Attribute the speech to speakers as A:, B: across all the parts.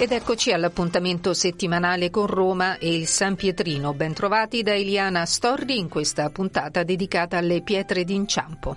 A: Ed eccoci all'appuntamento settimanale con Roma e il San Pietrino. Bentrovati da Eliana Storri in questa puntata dedicata alle pietre d'inciampo.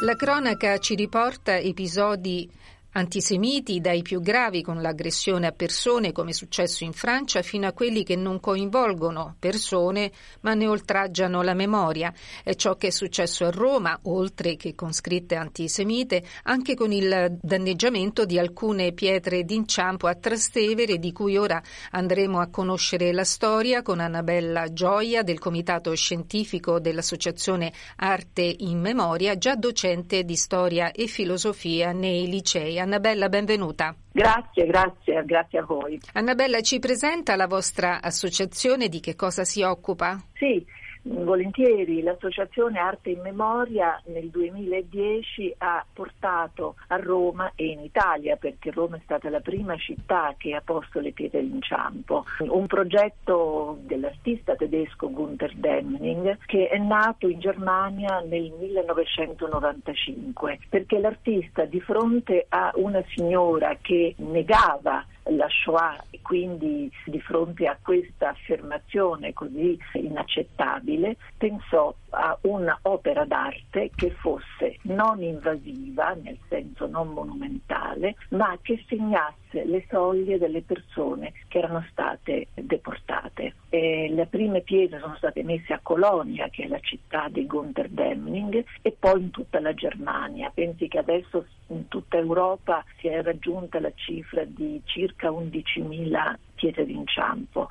A: La cronaca ci riporta episodi Antisemiti dai più gravi con l'aggressione a persone come è successo in Francia fino a quelli che non coinvolgono persone ma ne oltraggiano la memoria. È ciò che è successo a Roma, oltre che con scritte antisemite, anche con il danneggiamento di alcune pietre d'inciampo a Trastevere di cui ora andremo a conoscere la storia con Annabella Gioia del Comitato Scientifico dell'Associazione Arte in Memoria, già docente di storia e filosofia nei licei Annabella, benvenuta.
B: Grazie, grazie, grazie a voi.
A: Annabella, ci presenta la vostra associazione, di che cosa si occupa?
B: Sì, Volentieri l'Associazione Arte in Memoria nel 2010 ha portato a Roma e in Italia, perché Roma è stata la prima città che ha posto le pietre d'inciampo, un progetto dell'artista tedesco Gunther Demning che è nato in Germania nel 1995, perché l'artista di fronte a una signora che negava la Shoah e quindi di fronte a questa affermazione così inaccettabile pensò a un'opera d'arte che fosse non invasiva, nel senso non monumentale, ma che segnasse le soglie delle persone che erano state deportate. E le prime pietre sono state messe a Colonia, che è la città di Gunther Demning, e poi in tutta la Germania. Pensi che adesso in tutta Europa si è raggiunta la cifra di circa 11.000 pietre d'inciampo.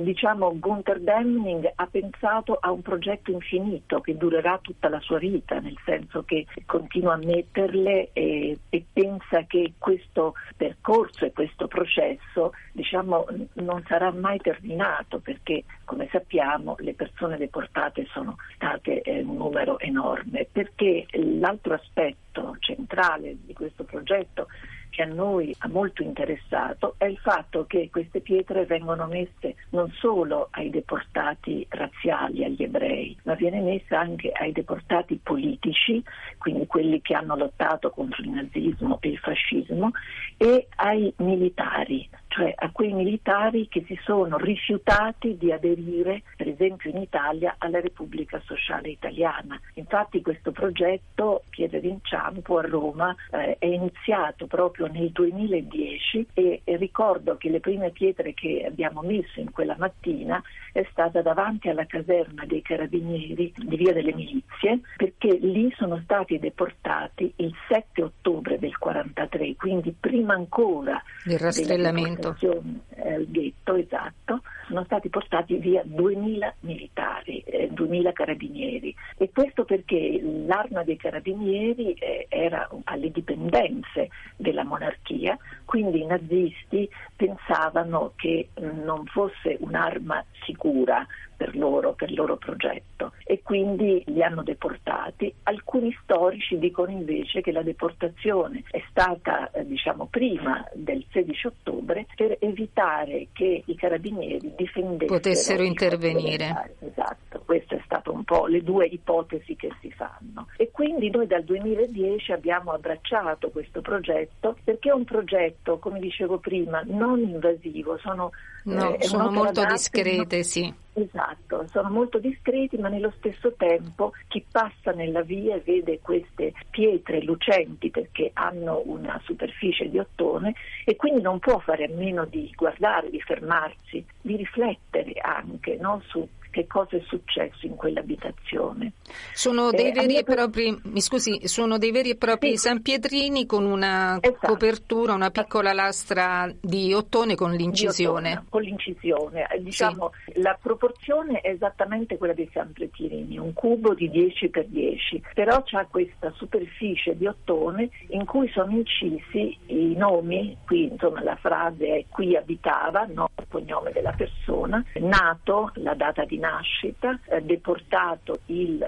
B: diciamo Gunther Demning ha pensato a un progetto infinito che durerà tutta la sua vita, nel senso che continua a metterle e, e pensa che questo percorso e questo processo diciamo, non sarà mai terminato perché come sappiamo le persone deportate sono state eh, un numero enorme perché l'altro aspetto centrale di questo progetto che a noi ha molto interessato è il fatto che queste pietre vengono messe non solo ai deportati razziali, agli ebrei, ma viene messa anche ai deportati politici, quindi quelli che hanno lottato contro il nazismo e il fascismo, e ai militari, cioè a quei militari che si sono rifiutati di aderire, per esempio in Italia, alla Repubblica Sociale Italiana. Infatti questo progetto Piede d'Inciampo a Roma eh, è iniziato proprio nel 2010 e, e ricordo che le prime pietre che abbiamo messo in quella mattina è stata davanti alla caserma dei carabinieri di Via delle Milizie perché lì sono stati deportati il 7 ottobre del 43, quindi prima ancora
A: del rastrellamento
B: eh, al ghetto, esatto, sono stati portati via 2000 militari, eh, 2000 carabinieri. E questo perché l'arma dei carabinieri eh, era alle dipendenze della monarchia, quindi i nazisti pensavano che non fosse un'arma sicura per loro, per il loro progetto e quindi li hanno deportati. Alcuni storici dicono invece che la deportazione è stata eh, diciamo prima del 16 ottobre per evitare che i carabinieri difendessero
A: potessero intervenire.
B: Esatto, queste sono state un po' le due ipotesi che si fanno. E quindi noi dal 2010 abbiamo abbracciato questo progetto perché è un progetto, come dicevo prima, non invasivo, sono,
A: no, eh, sono molto discrete, no, sì.
B: Esatto, sono molto discreti, ma nello stesso tempo chi passa nella via e vede queste pietre lucenti perché hanno una superficie di ottone e quindi non può fare a meno di guardare, di fermarsi, di riflettere anche no, su che cosa è successo in quell'abitazione.
A: Sono dei eh, veri e propri, mi scusi, sono dei veri e propri sì. San Pietrini con una esatto. copertura, una piccola lastra di ottone con l'incisione. Ottone,
B: con l'incisione, eh, diciamo sì. la proporzione è esattamente quella dei San Pietrini, un cubo di 10 x 10, però c'ha questa superficie di ottone in cui sono incisi i nomi, qui insomma la frase è qui abitava, nome e cognome della persona, nato, la data di nascita, eh, deportato il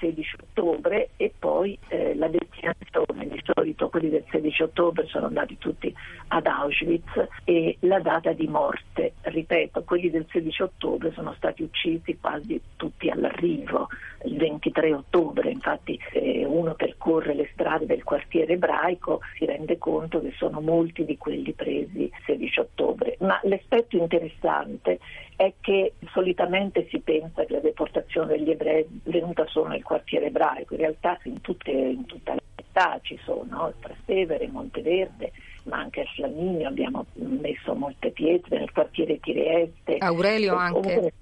B: 16 ottobre e poi eh, la destinazione, di solito quelli del 16 ottobre sono andati tutti ad Auschwitz e la data di morte, ripeto, quelli del 16 ottobre sono stati uccisi quasi tutti all'arrivo, il 23 ottobre, infatti se uno percorre le strade del quartiere ebraico si rende conto che sono molti di quelli presi il 16 ottobre, ma l'aspetto interessante è che solitamente si pensa che la deportazione degli ebrei è venuta solo nel quartiere ebraico, in realtà in, tutte, in tutta la città ci sono, Trastevere, Monteverde, ma anche a Flaminio abbiamo messo molte pietre, nel quartiere Trieste.
A: Aurelio anche.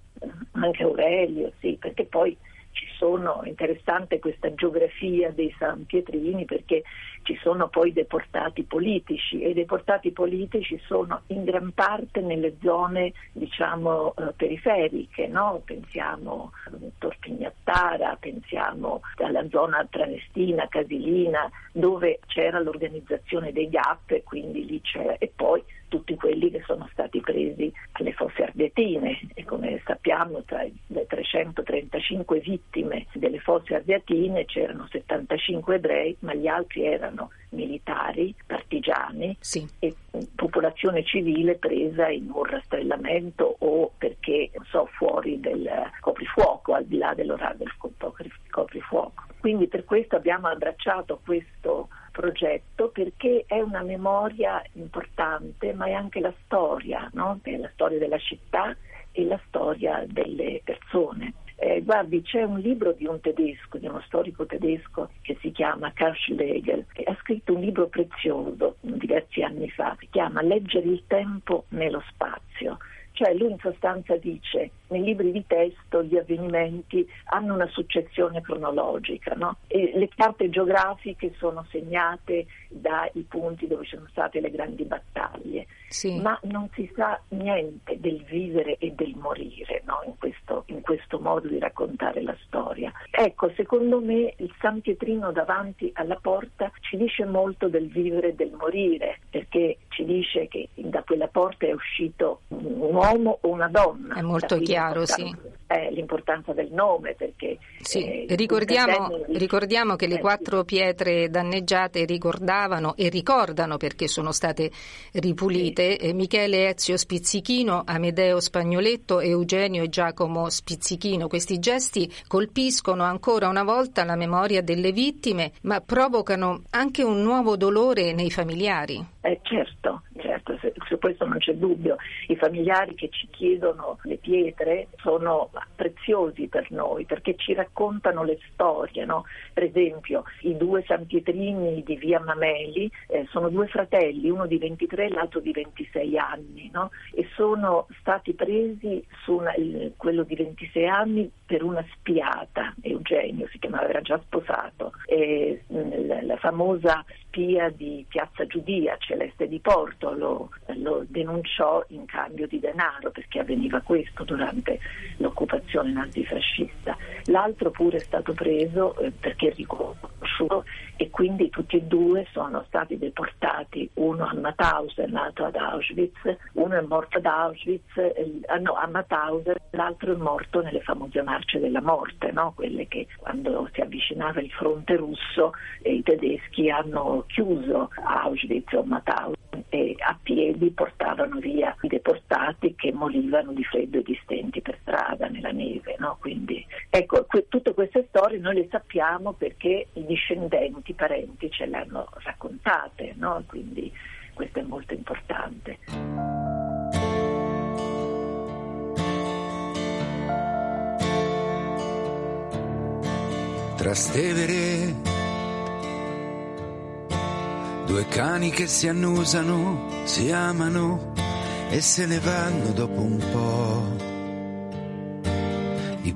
B: Anche Aurelio, sì, perché poi ci sono, interessante questa geografia dei San Pietrini perché ci sono poi deportati politici e i deportati politici sono in gran parte nelle zone diciamo eh, periferiche, no? pensiamo a Torpignattara, pensiamo alla zona tranestina, casilina, dove c'era l'organizzazione dei GAP quindi lì c'era e poi tutti quelli che sono stati presi alle fosse ardeatine e come sappiamo tra le 335 vittime delle fosse ardeatine c'erano 75 ebrei ma gli altri erano militari, partigiani sì. e popolazione civile presa in un rastrellamento o perché so, fuori del coprifuoco, al di là dell'orario del coprifuoco. Quindi per questo abbiamo abbracciato questo progetto perché è una memoria importante, ma è anche la storia, no? è la storia della città e la storia delle persone. Eh, guardi, c'è un libro di un tedesco, di uno storico tedesco che si chiama Karl Schlegel, che ha scritto un libro prezioso diversi anni fa, si chiama Leggere il tempo nello spazio. Cioè lui in sostanza dice nei libri di testo gli avvenimenti hanno una successione cronologica no? e le carte geografiche sono segnate dai punti dove ci sono state le grandi battaglie, sì. ma non si sa niente del vivere e del morire no? in, questo, in, questo, modo di raccontare la storia. Ecco, secondo me il San Pietrino davanti alla porta ci dice molto del vivere e del morire, perché ci dice che da quella porta è uscito un uomo o una donna.
A: È molto chiaro, sì
B: eh, l'importanza del nome perché
A: sì. eh, ricordiamo, ricordiamo, che le eh, quattro pietre danneggiate ricordavano e ricordano perché sono state ripulite sì. Michele Ezio Spizzichino, Amedeo Spagnoletto, Eugenio e Giacomo Spizzichino. Questi gesti colpiscono ancora una volta la memoria delle vittime ma provocano anche un nuovo dolore nei familiari.
B: Eh, certo, certo, su questo non c'è dubbio. I familiari che ci chiedono le pietre sono preziosi per noi perché ci raccontano le storie. No? Per esempio, i due San Pietrini di via Mameli eh, sono due fratelli, uno di 23 e l'altro di 26 anni, no? e sono stati presi su una, quello di 26 anni per una spiata, Eugenio si chiamava, era già sposato, e, la, la famosa spia di Piazza Giudia, Celeste di Porto, lo, lo denunciò in cambio di denaro perché avveniva questo durante l'occupazione nazifascista. L'altro pure è stato preso eh, perché riconosciuto e quindi tutti e due sono stati deportati, uno a Mauthausen, l'altro ad Auschwitz, uno è morto ad Auschwitz, eh, no, a Mauthausen, l'altro è morto nelle famose marce della morte, no? quelle che quando si avvicinava il fronte russo eh, i tedeschi hanno chiuso Auschwitz o Mauthausen e a piedi portavano via i deportati che morivano di freddo e di stenti per strada nella neve. No? Quindi, ecco, que- tutte queste storie noi le sappiamo perché i discendenti, i parenti ce le hanno raccontate, no? quindi questo è molto importante.
C: Trastevere Due cani che si annusano, si amano e se ne vanno dopo un po'.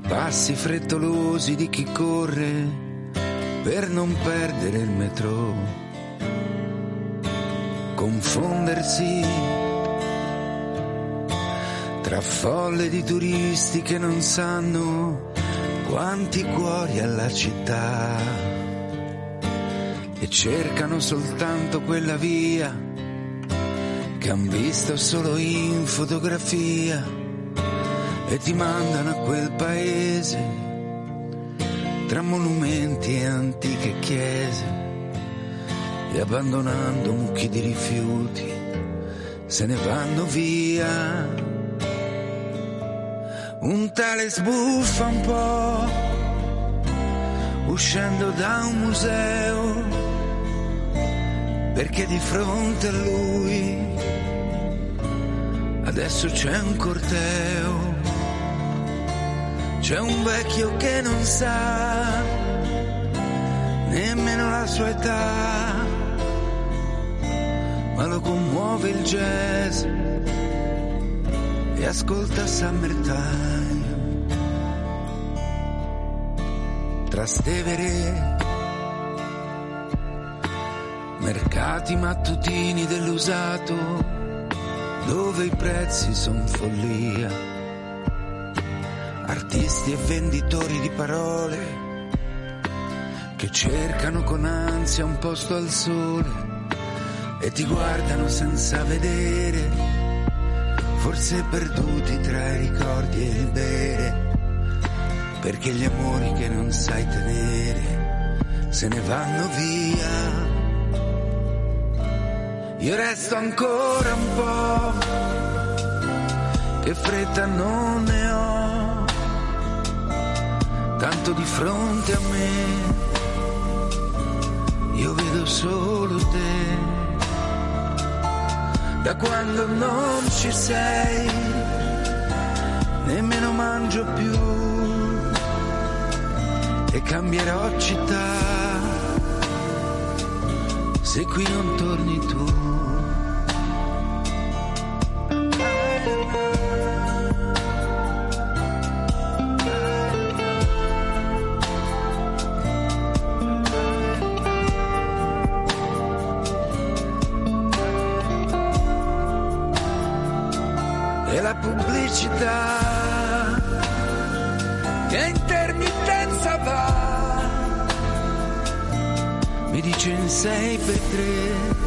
C: passi frettolosi di chi corre per non perdere il metro, confondersi tra folle di turisti che non sanno quanti cuori alla città e cercano soltanto quella via che han visto solo in fotografia e ti mandano a quel paese tra monumenti e antiche chiese e abbandonando mucchi di rifiuti se ne vanno via. Un tale sbuffa un po' uscendo da un museo perché di fronte a lui adesso c'è un corteo c'è un vecchio che non sa nemmeno la sua età, ma lo commuove il jazz e ascolta Summertime. Trastevere, mercati mattutini dell'usato, dove i prezzi sono follia artisti e venditori di parole che cercano con ansia un posto al sole e ti guardano senza vedere, forse perduti tra i ricordi e il bere, perché gli amori che non sai tenere se ne vanno via. Io resto ancora un po', che fretta non ho tanto di fronte a me, io vedo solo te. Da quando non ci sei, nemmeno mangio più e cambierò città se qui non torni tu. Pubblicità. Che intermittenza va. Mi dice in sei per tre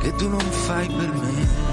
C: che tu non fai per me.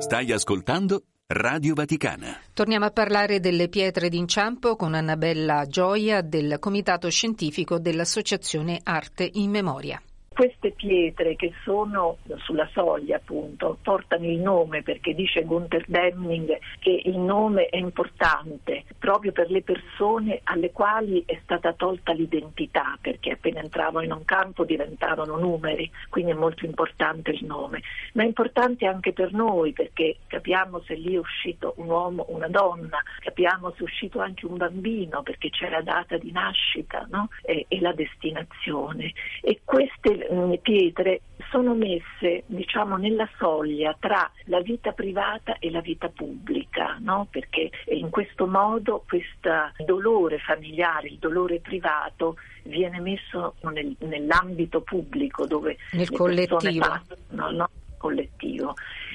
D: Stai ascoltando Radio Vaticana.
A: Torniamo a parlare delle pietre d'inciampo con Annabella Gioia del Comitato Scientifico dell'Associazione Arte in Memoria
B: queste pietre che sono sulla soglia appunto portano il nome perché dice Gunther Demning che il nome è importante proprio per le persone alle quali è stata tolta l'identità perché appena entravano in un campo diventavano numeri quindi è molto importante il nome ma è importante anche per noi perché capiamo se lì è uscito un uomo una donna capiamo se è uscito anche un bambino perché c'è la data di nascita no? e, e la destinazione e queste pietre sono messe diciamo, nella soglia tra la vita privata e la vita pubblica, no? perché in questo modo questo dolore familiare, il dolore privato viene messo nel, nell'ambito pubblico dove
A: nel collettivo.
B: Passano, no? collettivo.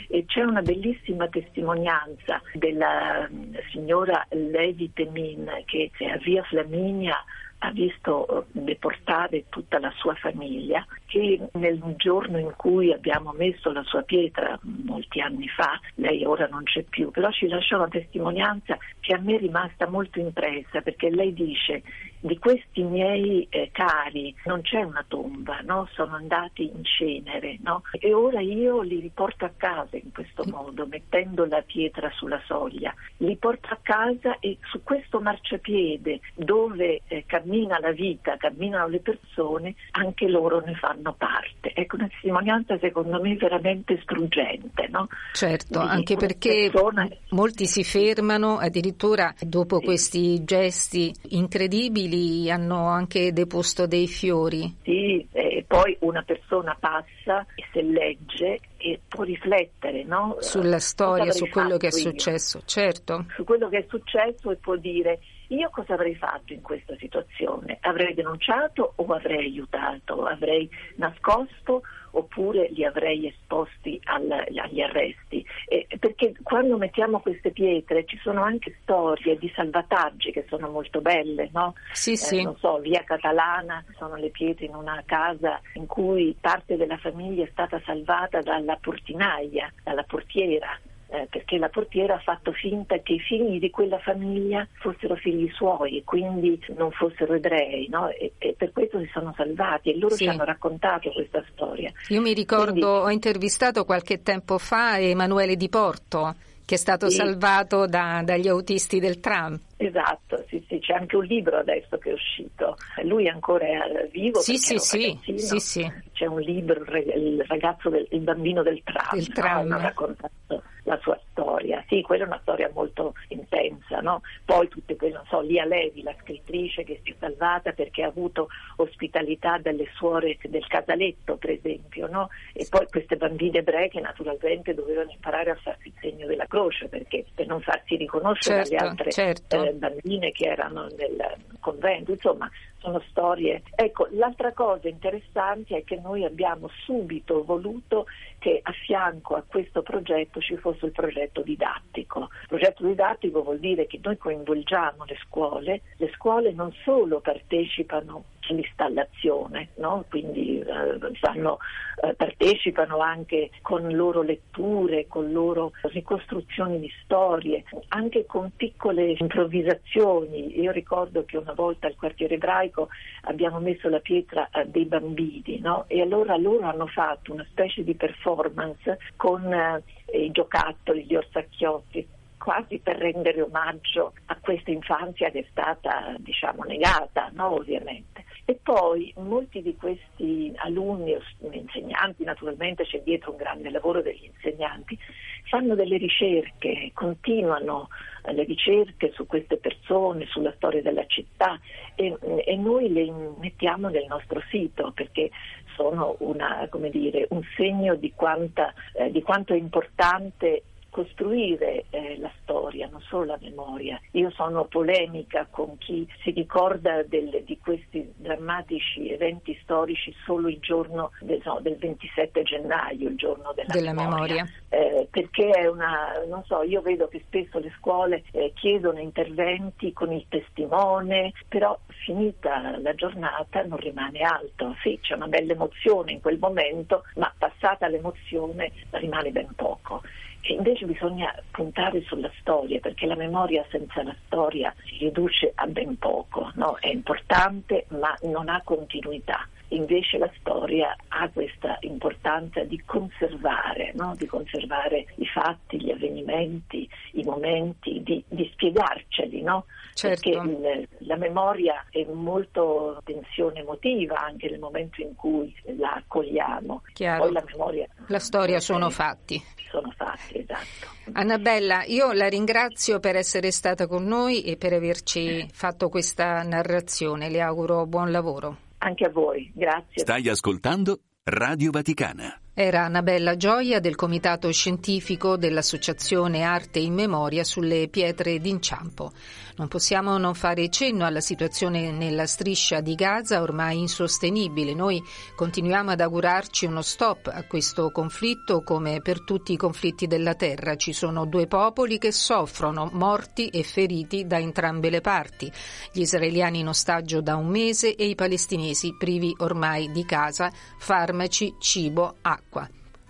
B: E c'è una bellissima testimonianza della signora Levi Temin che a Via Flaminia ha visto eh, deportare tutta la sua famiglia, che nel giorno in cui abbiamo messo la sua pietra, molti anni fa, lei ora non c'è più, però ci lascia una testimonianza che a me è rimasta molto impressa, perché lei dice di questi miei eh, cari non c'è una tomba, no? sono andati in cenere no? e ora io li riporto a casa in questo modo, mettendo la pietra sulla soglia, li porto a casa e su questo marciapiede dove eh, cammina la vita, camminano le persone, anche loro ne fanno parte. Ecco una testimonianza secondo me veramente struggente. No?
A: Certo, Di anche perché persone... molti si fermano addirittura dopo sì. questi gesti incredibili hanno anche deposto dei fiori.
B: Sì, eh, poi una persona passa e se legge e può riflettere no?
A: sulla storia, su quello che è successo,
B: io?
A: certo.
B: Su quello che è successo e può dire io cosa avrei fatto in questa situazione? Avrei denunciato o avrei aiutato? Avrei nascosto oppure li avrei esposti al, agli arresti? Eh, perché quando mettiamo queste pietre ci sono anche storie di salvataggi che sono molto belle, no?
A: Sì, eh, sì.
B: Non so, via Catalana, sono le pietre in una casa in cui parte della famiglia è stata salvata dalla portinaia, dalla portiera eh, perché la portiera ha fatto finta che i figli di quella famiglia fossero figli suoi e quindi non fossero ebrei, no? e, e, per questo si sono salvati e loro sì. ci hanno raccontato questa storia.
A: Io mi ricordo, quindi, ho intervistato qualche tempo fa Emanuele Di Porto che è stato sì. salvato da, dagli autisti del tram.
B: Esatto, sì, sì, c'è anche un libro adesso che è uscito, lui ancora è vivo.
A: Sì, sì, sì, sì, sì,
B: C'è un libro, il ragazzo del il bambino del tram,
A: il tram.
B: No? La sua storia. Sì, quella è una storia molto intensa, no? Poi tutte quelle, non so, Lia Levi, la scrittrice che si è salvata perché ha avuto ospitalità dalle suore del casaletto, per esempio, no? E poi queste bambine ebree che naturalmente dovevano imparare a farsi il segno della croce perché per non farsi riconoscere
A: certo,
B: dalle altre
A: certo.
B: eh, bambine che erano nel convento. Insomma, sono storie. Ecco, l'altra cosa interessante è che noi abbiamo subito voluto che a fianco a questo progetto ci fosse il progetto didattico. Il progetto didattico vuol dire che noi coinvolgiamo le scuole, le scuole non solo partecipano all'installazione, no? quindi eh, fanno, eh, partecipano anche con loro letture, con loro ricostruzioni di storie, anche con piccole improvvisazioni. Io ricordo che una volta al quartiere ebraico abbiamo messo la pietra a dei bambini no? e allora loro hanno fatto una specie di performance con eh, i giocattoli, gli orsacchiotti quasi per rendere omaggio a questa infanzia che è stata diciamo negata, no? ovviamente. E poi molti di questi alunni, insegnanti, naturalmente c'è dietro un grande lavoro degli insegnanti, fanno delle ricerche, continuano le ricerche su queste persone, sulla storia della città e, e noi le mettiamo nel nostro sito perché sono una, dire, un segno di, quanta, eh, di quanto è importante costruire eh, la storia, non solo la memoria. Io sono polemica con chi si ricorda del, di questi drammatici eventi storici solo il giorno del, no, del 27 gennaio, il giorno della,
A: della memoria. memoria.
B: Eh, perché è una, non so, io vedo che spesso le scuole eh, chiedono interventi con il testimone, però finita la giornata non rimane altro. Sì, c'è una bella emozione in quel momento, ma passata l'emozione rimane ben poco. E invece bisogna puntare sulla storia perché la memoria senza la storia si riduce a ben poco, no? è importante ma non ha continuità. Invece la storia ha questa importanza di conservare, no? di conservare i fatti, gli avvenimenti, i momenti, di, di spiegarceli, no?
A: certo.
B: perché il, la memoria è molto tensione emotiva anche nel momento in cui la accogliamo.
A: Chiaro.
B: Poi la memoria.
A: La storia sono fatti
B: sono fatti, esatto.
A: Annabella, io la ringrazio per essere stata con noi e per averci fatto questa narrazione. Le auguro buon lavoro.
B: Anche a voi, grazie.
D: Stai ascoltando Radio Vaticana.
A: Era Annabella Gioia del Comitato Scientifico dell'Associazione Arte in Memoria sulle pietre d'inciampo. Non possiamo non fare cenno alla situazione nella striscia di Gaza ormai insostenibile. Noi continuiamo ad augurarci uno stop a questo conflitto come per tutti i conflitti della terra. Ci sono due popoli che soffrono, morti e feriti da entrambe le parti. Gli israeliani in ostaggio da un mese e i palestinesi privi ormai di casa, farmaci, cibo, acqua.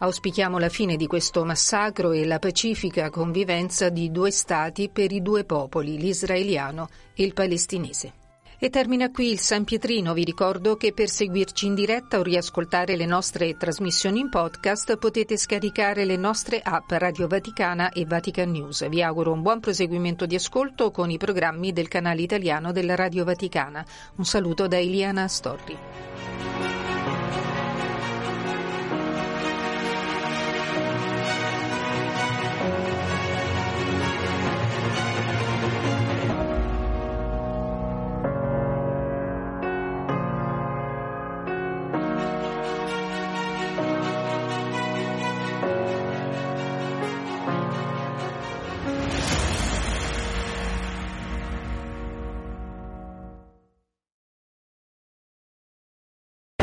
A: Auspichiamo la fine di questo massacro e la pacifica convivenza di due stati per i due popoli, l'israeliano e il palestinese. E termina qui il San Pietrino. Vi ricordo che per seguirci in diretta o riascoltare le nostre trasmissioni in podcast potete scaricare le nostre app Radio Vaticana e Vatican News. Vi auguro un buon proseguimento di ascolto con i programmi del canale italiano della Radio Vaticana. Un saluto da Eliana Storri.